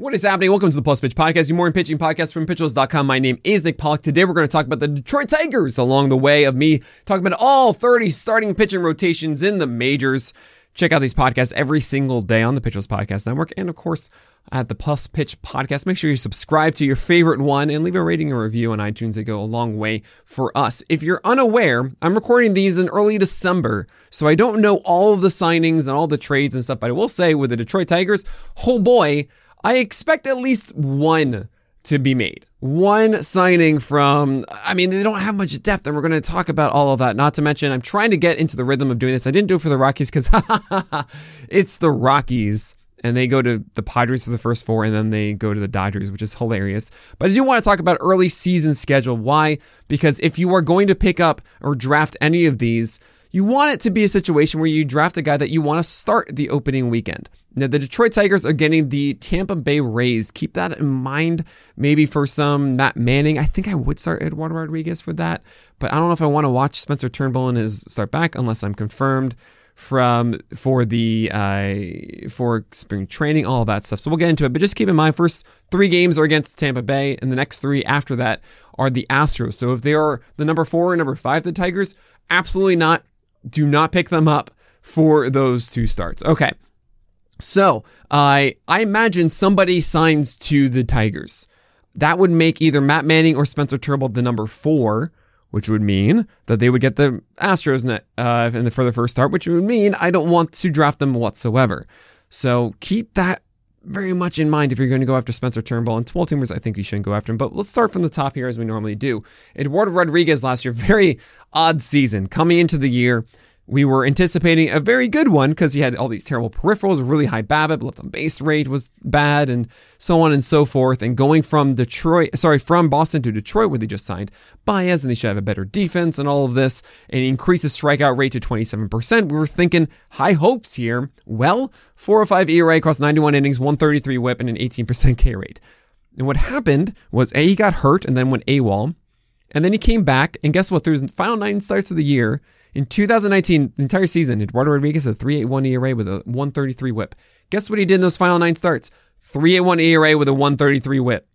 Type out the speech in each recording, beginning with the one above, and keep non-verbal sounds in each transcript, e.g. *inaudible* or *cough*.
What is happening? Welcome to the Plus Pitch Podcast, your morning pitching podcast from pitcherlist.com. My name is Nick Pollack. Today we're going to talk about the Detroit Tigers along the way of me talking about all 30 starting pitching rotations in the majors. Check out these podcasts every single day on the Pitcher List Podcast Network and, of course, at the Plus Pitch Podcast. Make sure you subscribe to your favorite one and leave a rating and review on iTunes. They go a long way for us. If you're unaware, I'm recording these in early December, so I don't know all of the signings and all the trades and stuff, but I will say with the Detroit Tigers, oh boy, I expect at least one to be made. One signing from, I mean, they don't have much depth, and we're going to talk about all of that. Not to mention, I'm trying to get into the rhythm of doing this. I didn't do it for the Rockies because *laughs* it's the Rockies, and they go to the Padres for the first four, and then they go to the Dodgers, which is hilarious. But I do want to talk about early season schedule. Why? Because if you are going to pick up or draft any of these, you want it to be a situation where you draft a guy that you want to start the opening weekend. Now, the Detroit Tigers are getting the Tampa Bay Rays. Keep that in mind. Maybe for some Matt Manning. I think I would start Eduardo Rodriguez for that, but I don't know if I want to watch Spencer Turnbull in his start back unless I'm confirmed from for the uh, for spring training, all that stuff. So we'll get into it. But just keep in mind, first three games are against Tampa Bay, and the next three after that are the Astros. So if they are the number four and number five, the Tigers, absolutely not. Do not pick them up for those two starts. Okay. So I I imagine somebody signs to the Tigers. That would make either Matt Manning or Spencer Turnbull the number four, which would mean that they would get the Astros net, uh, in the, for the first start, which would mean I don't want to draft them whatsoever. So keep that very much in mind if you're going to go after Spencer Turnbull. And 12 teamers, I think you shouldn't go after him. But let's start from the top here as we normally do. Eduardo Rodriguez last year, very odd season. Coming into the year, we were anticipating a very good one because he had all these terrible peripherals, really high BABIP, left on base rate was bad, and so on and so forth. And going from Detroit, sorry, from Boston to Detroit, where they just signed Baez, and they should have a better defense and all of this, and increase his strikeout rate to 27%. We were thinking high hopes here. Well, 405 ERA across 91 innings, 133 whip, and an 18% K rate. And what happened was A, he got hurt and then went AWOL. And then he came back, and guess what? Through his final nine starts of the year, in 2019, the entire season, Eduardo Rodriguez had a 3.81 ERA with a 133 whip. Guess what he did in those final nine starts? 3.81 ERA with a 133 whip.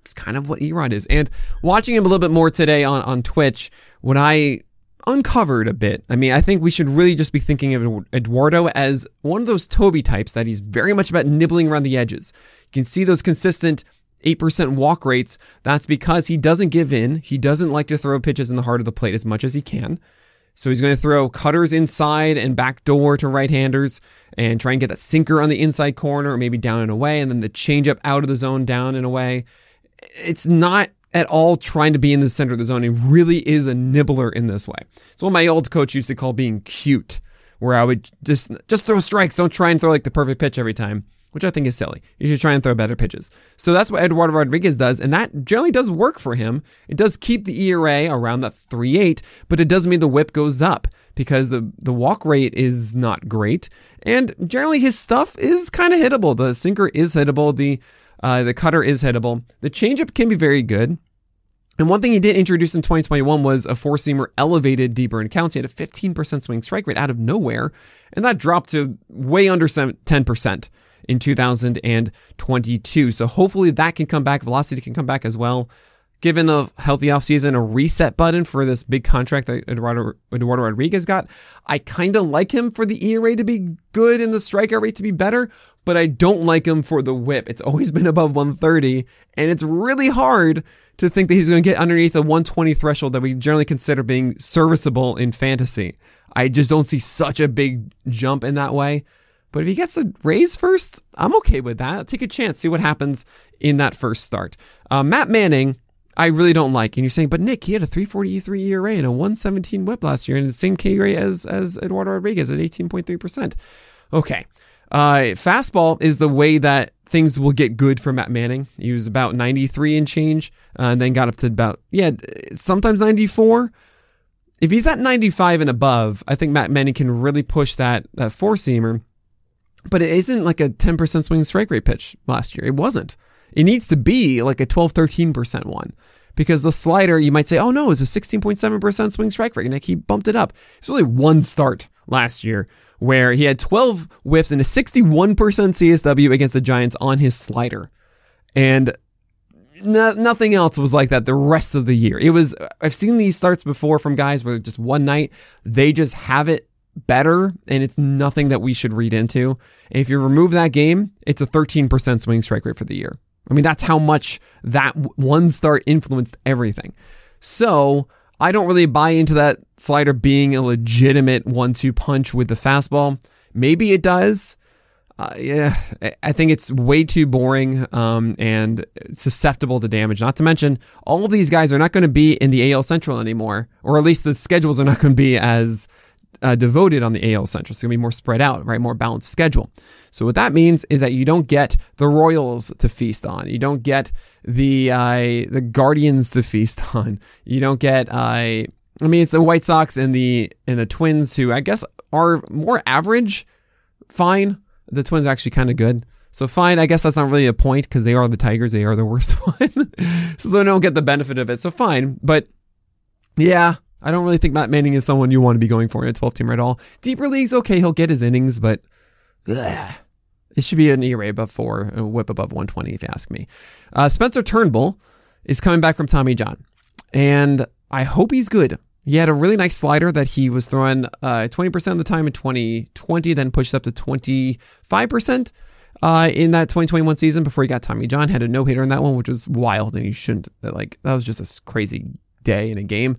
It's kind of what Erod is. And watching him a little bit more today on, on Twitch, what I uncovered a bit, I mean, I think we should really just be thinking of Eduardo as one of those Toby types that he's very much about nibbling around the edges. You can see those consistent 8% walk rates. That's because he doesn't give in. He doesn't like to throw pitches in the heart of the plate as much as he can. So he's going to throw cutters inside and back door to right-handers and try and get that sinker on the inside corner or maybe down and away and then the changeup out of the zone down and away. It's not at all trying to be in the center of the zone. He really is a nibbler in this way. It's what my old coach used to call being cute, where I would just just throw strikes. Don't try and throw like the perfect pitch every time which I think is silly. You should try and throw better pitches. So that's what Eduardo Rodriguez does, and that generally does work for him. It does keep the ERA around that 3.8, but it does mean the whip goes up because the, the walk rate is not great. And generally his stuff is kind of hittable. The sinker is hittable, the uh, the cutter is hittable. The changeup can be very good. And one thing he did introduce in 2021 was a four seamer elevated deeper in counts. He had a 15% swing strike rate out of nowhere, and that dropped to way under 10% in 2022. So hopefully that can come back. Velocity can come back as well. given a healthy offseason, a reset button for this big contract that Eduardo, Eduardo Rodriguez got. I kind of like him for the ERA to be good and the strikeout rate to be better, but I don't like him for the whip. It's always *laughs* been above 130, and it's really hard to think that he's going to get underneath a 120 threshold that we generally consider being serviceable in fantasy. I just don't see such a big jump in that way. But if he gets a raise first, I'm okay with that. I'll take a chance, see what happens in that first start. Uh, Matt Manning, I really don't like. And you're saying, but Nick, he had a 343 ERA and a 117 whip last year and the same K rate as, as Eduardo Rodriguez at 18.3%. Okay. Uh, fastball is the way that things will get good for Matt Manning. He was about 93 and change, uh, and then got up to about, yeah, sometimes 94. If he's at 95 and above, I think Matt Manning can really push that, that four seamer. But it isn't like a 10% swing strike rate pitch last year. It wasn't. It needs to be like a 12, 13% one. Because the slider, you might say, oh no, it's a 16.7% swing strike rate. And he bumped it up. It's only one start last year where he had 12 whiffs and a 61% CSW against the Giants on his slider. And no, nothing else was like that the rest of the year. It was, I've seen these starts before from guys where just one night they just have it better and it's nothing that we should read into. If you remove that game, it's a 13% swing strike rate for the year. I mean, that's how much that one start influenced everything. So I don't really buy into that slider being a legitimate one two punch with the fastball. Maybe it does. Uh, yeah, I think it's way too boring um, and susceptible to damage. Not to mention, all of these guys are not going to be in the AL Central anymore, or at least the schedules are not going to be as uh, devoted on the AL Central. It's going to be more spread out, right? More balanced schedule. So what that means is that you don't get the Royals to feast on. You don't get the uh, the Guardians to feast *laughs* on. You don't get. Uh, I mean, it's the White Sox and the and the Twins who I guess are more average. Fine. The Twins are actually kind of good. So fine, I guess that's not really a point because they are the Tigers. They are the *laughs* worst one. so they don't get the benefit of it. So fine. But yeah, I don't really think Matt Manning is someone you want to be going for in a 12 teamer at all. Deeper leagues, okay, he'll get his innings, but it should be an ERA above four, a whip above 120, if you ask me. Uh, Spencer Turnbull is coming back from Tommy John, and I hope he's good. He had a really nice slider that he was throwing uh, 20% of the time in 2020, then pushed up to 25% uh, in that 2021 season before he got Tommy John. Had a no hitter in that one, which was wild, and he shouldn't. Like that was just a crazy day in a game.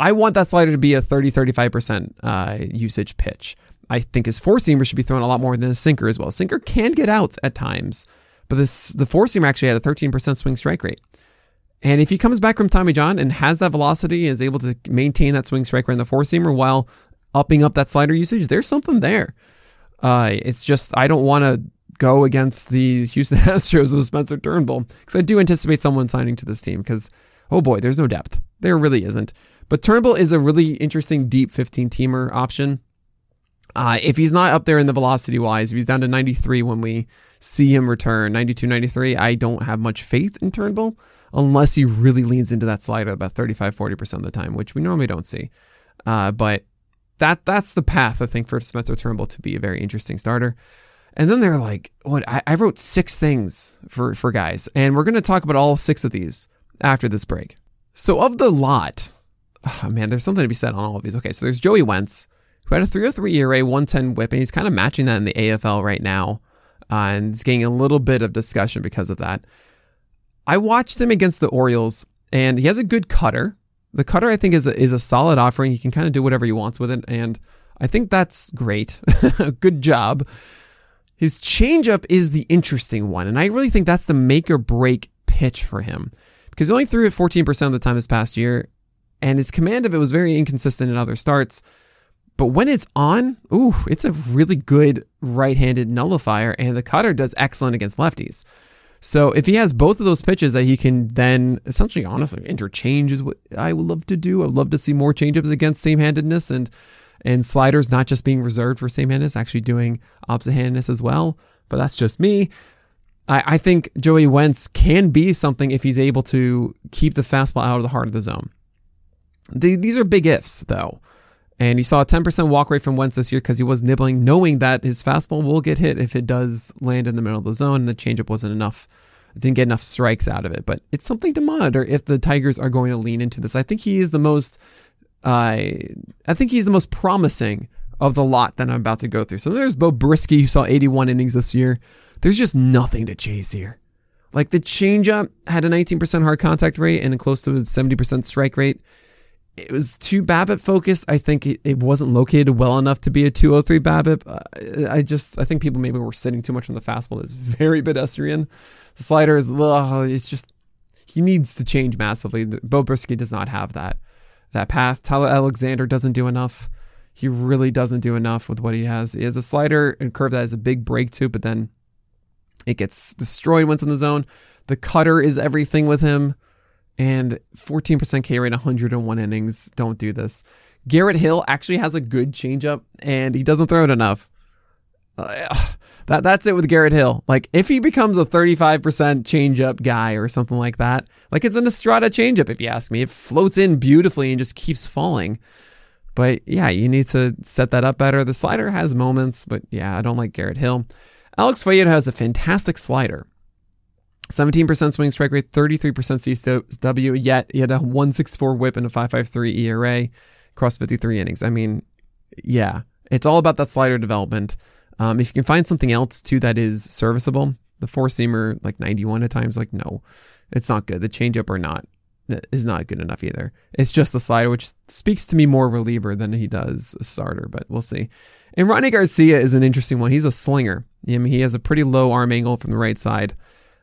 I want that slider to be a 30 35% uh, usage pitch. I think his four seamer should be thrown a lot more than a sinker as well. Sinker can get out at times, but this the four seamer actually had a 13% swing strike rate. And if he comes back from Tommy John and has that velocity, and is able to maintain that swing strike rate in the four seamer while upping up that slider usage, there's something there. Uh, it's just I don't want to go against the Houston *laughs* Astros with Spencer Turnbull because I do anticipate someone signing to this team because oh boy, there's no depth. There really isn't. But Turnbull is a really interesting deep 15 teamer option. Uh, if he's not up there in the velocity wise, if he's down to 93 when we see him return, 92, 93, I don't have much faith in Turnbull unless he really leans into that slider about 35, 40% of the time, which we normally don't see. Uh, but that that's the path, I think, for Spencer Turnbull to be a very interesting starter. And then they're like, what? I, I wrote six things for, for guys, and we're going to talk about all six of these after this break. So, of the lot, oh man, there's something to be said on all of these. Okay, so there's Joey Wentz, who had a 303 ERA, 110 whip, and he's kind of matching that in the AFL right now. Uh, and he's getting a little bit of discussion because of that. I watched him against the Orioles, and he has a good cutter. The cutter, I think, is a, is a solid offering. He can kind of do whatever he wants with it, and I think that's great. *laughs* good job. His changeup is the interesting one, and I really think that's the make or break pitch for him because he only threw it 14% of the time this past year, and his command of it was very inconsistent in other starts. But when it's on, ooh, it's a really good right-handed nullifier, and the cutter does excellent against lefties. So if he has both of those pitches that he can then essentially, honestly, interchange is what I would love to do. I would love to see more changeups against same-handedness and and sliders not just being reserved for same-handedness, actually doing opposite-handedness as well. But that's just me. I, I think Joey Wentz can be something if he's able to keep the fastball out of the heart of the zone. The, these are big ifs, though. And you saw a 10% walk rate from Wentz this year because he was nibbling, knowing that his fastball will get hit if it does land in the middle of the zone and the changeup wasn't enough didn't get enough strikes out of it. But it's something to monitor if the Tigers are going to lean into this. I think he is the most, uh, I think he's the most promising of the lot that I'm about to go through. So there's Beau Brieske, who saw 81 innings this year. There's just nothing to chase here. Like the changeup had a 19% hard contact rate and close to a 70% strike rate. It was too BABIP focused. I think it, it wasn't located well enough to be a 203 BABIP. Uh, I just I think people maybe were sitting too much on the fastball. It's very pedestrian. The slider is ugh, it's just he needs to change massively. Beau Brieske does not have that that path. Tyler Alexander doesn't do enough. He really doesn't do enough with what he has. He has a slider and curve that has a big break to, but then it gets destroyed once in the zone. The cutter is everything with him. And 14% K rate, 101 innings. Don't do this. Garrett Hill actually has a good changeup and he doesn't throw it enough. Uh, *sighs* that that's it with Garrett Hill. Like if he becomes a 35% changeup guy or something like that, like it's an Estrada changeup if you ask me. It floats in beautifully and just keeps falling. But yeah, you need to set that up better. The slider has moments, but yeah, I don't like Garrett Hill. Alex Faedo has a fantastic slider. 17% swing strike rate, 33% CSW, yet he had a 164 whip and a 553 ERA across 53 innings. I mean, yeah, it's all about that slider development. Um, if you can find something else too that is serviceable, the four seamer like 91 at times, like no, it's not good. The changeup or not is not good enough either. It's just the slider, which speaks to me more reliever than he does a starter, but we'll see. And Rony Garcia is an interesting one. He's a slinger. I mean, he has a pretty low arm angle from the right side,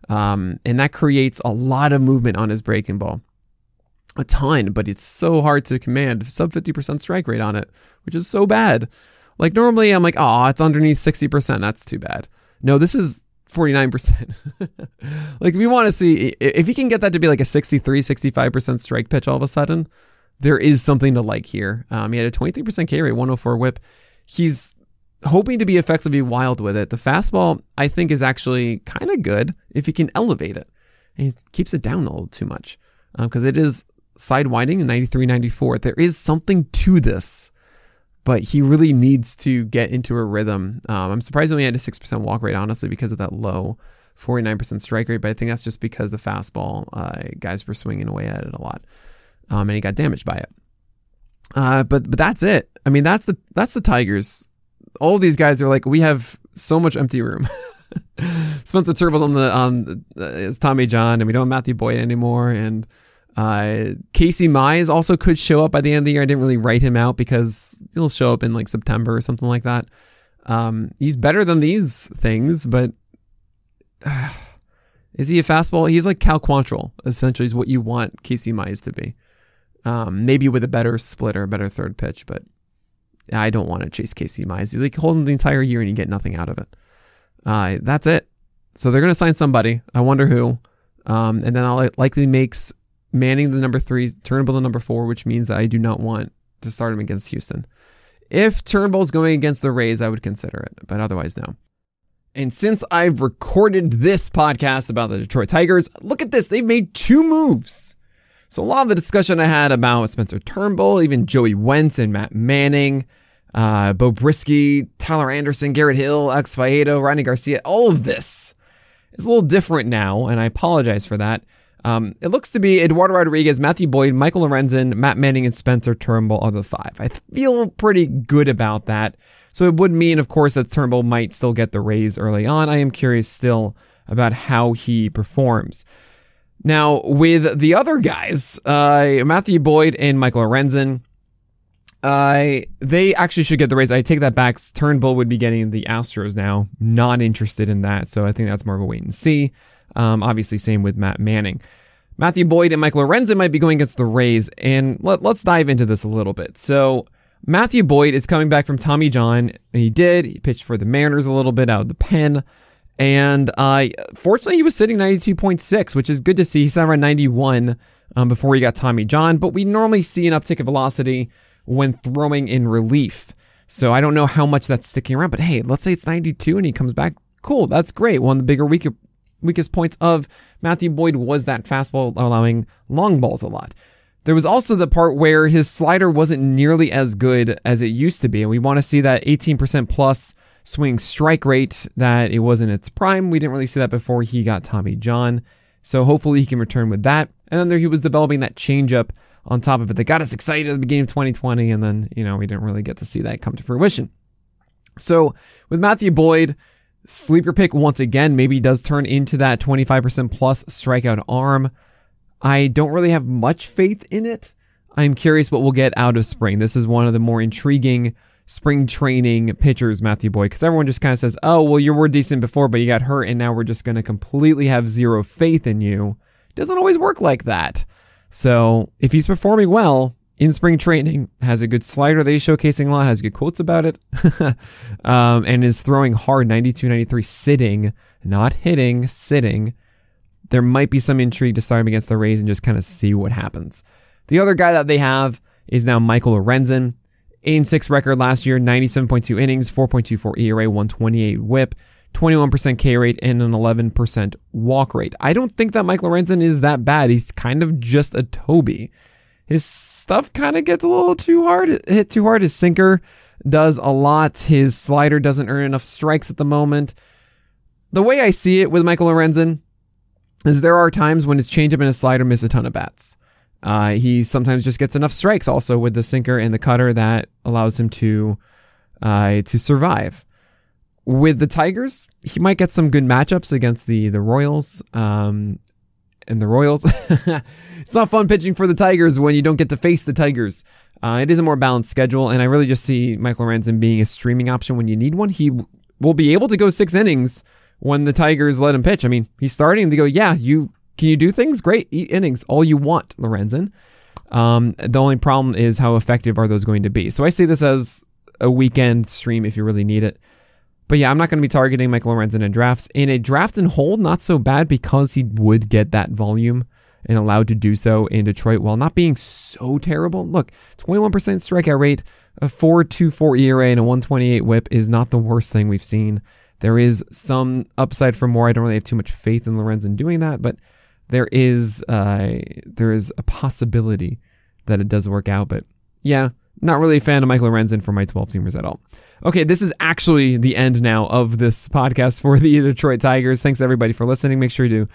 um, and that creates a lot of movement on his breaking ball. A ton, but it's so hard to command. Sub 50% strike rate on it, which is so bad. Like normally I'm like, oh, it's underneath 60%. That's too bad. No, this is 49%. *laughs* like if you want to see if you can get that to be like a 63, 65% strike pitch all of a sudden, there is something to like here. Um, he had a 23% K rate, 104 whip. He's hoping to be effectively wild with it. The fastball, I think, is actually kind of good if he can elevate it. And he keeps it down a little too much because um, it is side winding in 93, 94. There is something to this but he really needs to get into a rhythm. Um, I'm surprised he had a 6% walk rate, honestly, because of that low 49% strike rate, but I think that's just because the fastball, uh, guys were swinging away at it a lot, um, and he got damaged by it. Uh, but but that's it. I mean, that's the that's the Tigers. All these guys are like, we have so much empty room. *laughs* Spencer Turnbull's on the on uh, Tommy John, and we don't have Matthew Boyd anymore, and uh, Casey Mize also could show up by the end of the year. I didn't really write him out because he'll show up in like September or something like that. Um, he's better than these things, but uh, *sighs* is he a fastball? He's like Cal Quantrill, essentially, is what you want Casey Mize to be. Um, maybe with a better splitter, a better third pitch, but I don't want to chase Casey Mize. You like hold him the entire year and you get nothing out of it. Uh, that's it. So they're going to sign somebody. I wonder who. Um, and then I'll likely makes Manning the number three, Turnbull the number four, which means that I do not want to start him against Houston. If Turnbull's going against the Rays, I would consider it, but otherwise, no. And since I've recorded this podcast about the Detroit Tigers, look at this. They've made two moves. So a lot of the discussion I had about Spencer Turnbull, even Joey Wentz and Matt Manning, uh, Beau Brieske, Tyler Anderson, Garrett Hill, Alex Faedo, Rony Garcia, all of this is a little different now, and I apologize for that. Um, it looks to be Eduardo Rodriguez, Matthew Boyd, Michael Lorenzen, Matt Manning, and Spencer Turnbull are the five. I feel pretty good about that. So it would mean, of course, that Turnbull might still get the raise early on. I am curious still about how he performs. Now, with the other guys, uh, Matthew Boyd and Michael Lorenzen, uh, they actually should get the raise. I take that back. Turnbull would be getting the Astros now. Not interested in that. So I think that's more of a wait and see. Um, obviously, same with Matt Manning. Matthew Boyd and Michael Lorenzen might be going against the Rays, and let, us dive into this a little bit. So, Matthew Boyd is coming back from Tommy John. He did. He pitched for the Mariners a little bit out of the pen. And uh, fortunately, he was sitting 92.6, which is good to see. He's sat around 91 um, before he got Tommy John, but we normally see an uptick of velocity when throwing in relief. So I don't know how much that's sticking around, but hey, let's say it's 92 and he comes back. Cool, that's great. One of the bigger, weaker, weakest points of Matthew Boyd was that fastball allowing long balls a lot. There was also the part where his slider wasn't nearly as good as it used to be, and we want to see that 18% plus swing strike rate that it wasn't its prime. We didn't really see that before he got Tommy John. So hopefully he can return with that. And then there he was developing that changeup on top of it that got us excited at the beginning of 2020. And then, you know, we didn't really get to see that come to fruition. So with Matthew Boyd, sleeper pick once again, maybe does turn into that 25% plus strikeout arm. I don't really have much faith in it. I'm curious what we'll get out of spring. This is one of the more intriguing spring training pitchers, Matthew Boyd, because everyone just kind of says, oh, well, you were decent before, but you got hurt, and now we're just going to completely have zero faith in you. Doesn't always work like that. So if he's performing well in spring training, has a good slider that he's showcasing a lot, has good quotes about it, *laughs* um, and is throwing hard 92 93 sitting, not hitting, sitting, there might be some intrigue to start him against the Rays and just kind of see what happens. The other guy that they have is now Michael Lorenzen. 8 6 record last year, 97.2 innings, 4.24 ERA, 128 whip, 21% K rate, and an 11% walk rate. I don't think that Michael Lorenzen is that bad. He's kind of just a Toby. His stuff kind of gets a little too hard, hit too hard. His sinker does a lot. His slider doesn't earn enough strikes at the moment. The way I see it with Michael Lorenzen is there are times when his changeup and his slider miss a ton of bats. Uh, he sometimes just gets enough strikes also with the sinker and the cutter that allows him to uh, to survive. With the Tigers, he might get some good matchups against the the Royals. Um, and the Royals, *laughs* it's not fun pitching for the Tigers when you don't get to face the Tigers. Uh, it is a more balanced schedule, and I really just see Michael Lorenzen being a streaming option when you need one. He will be able to go six innings when the Tigers let him pitch. I mean, he's starting. to go, yeah, you can you do things? Great, eat innings all you want, Lorenzen. Um, the only problem is how effective are those going to be? So I see this as a weekend stream if you really need it. But yeah, I'm not going to be targeting Michael Lorenzen in drafts. In a draft and hold, not so bad because he would get that volume and allowed to do so in Detroit while not being so terrible. Look, 21% strikeout rate, a 4.24 ERA, and a 128 WHIP is not the worst thing we've seen. There is some upside for more. I don't really have too much faith in Lorenzen doing that, but there is uh, there is a possibility that it does work out. But yeah, not really a fan of Michael Lorenzen for my 12 teamers at all. Okay, this is actually the end now of this podcast for the *laughs* Detroit Tigers. Thanks everybody for listening. Make sure to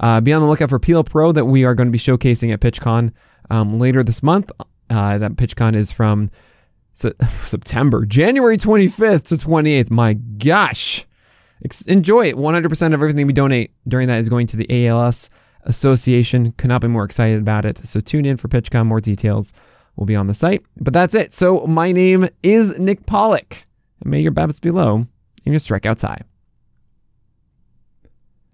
uh, be on the lookout for PL Pro that we are going to be showcasing at PitchCon um, later this month. Uh, that PitchCon is from *laughs* September, January 25th to 28th. My gosh. Enjoy it. 100% of everything we donate during that is going to the ALS Association. Could not be more excited about it. So tune in for PitchCon. More details will be on the site. But that's it. So my name is Nick Pollack. May your BABIPs be low and your strikeouts high.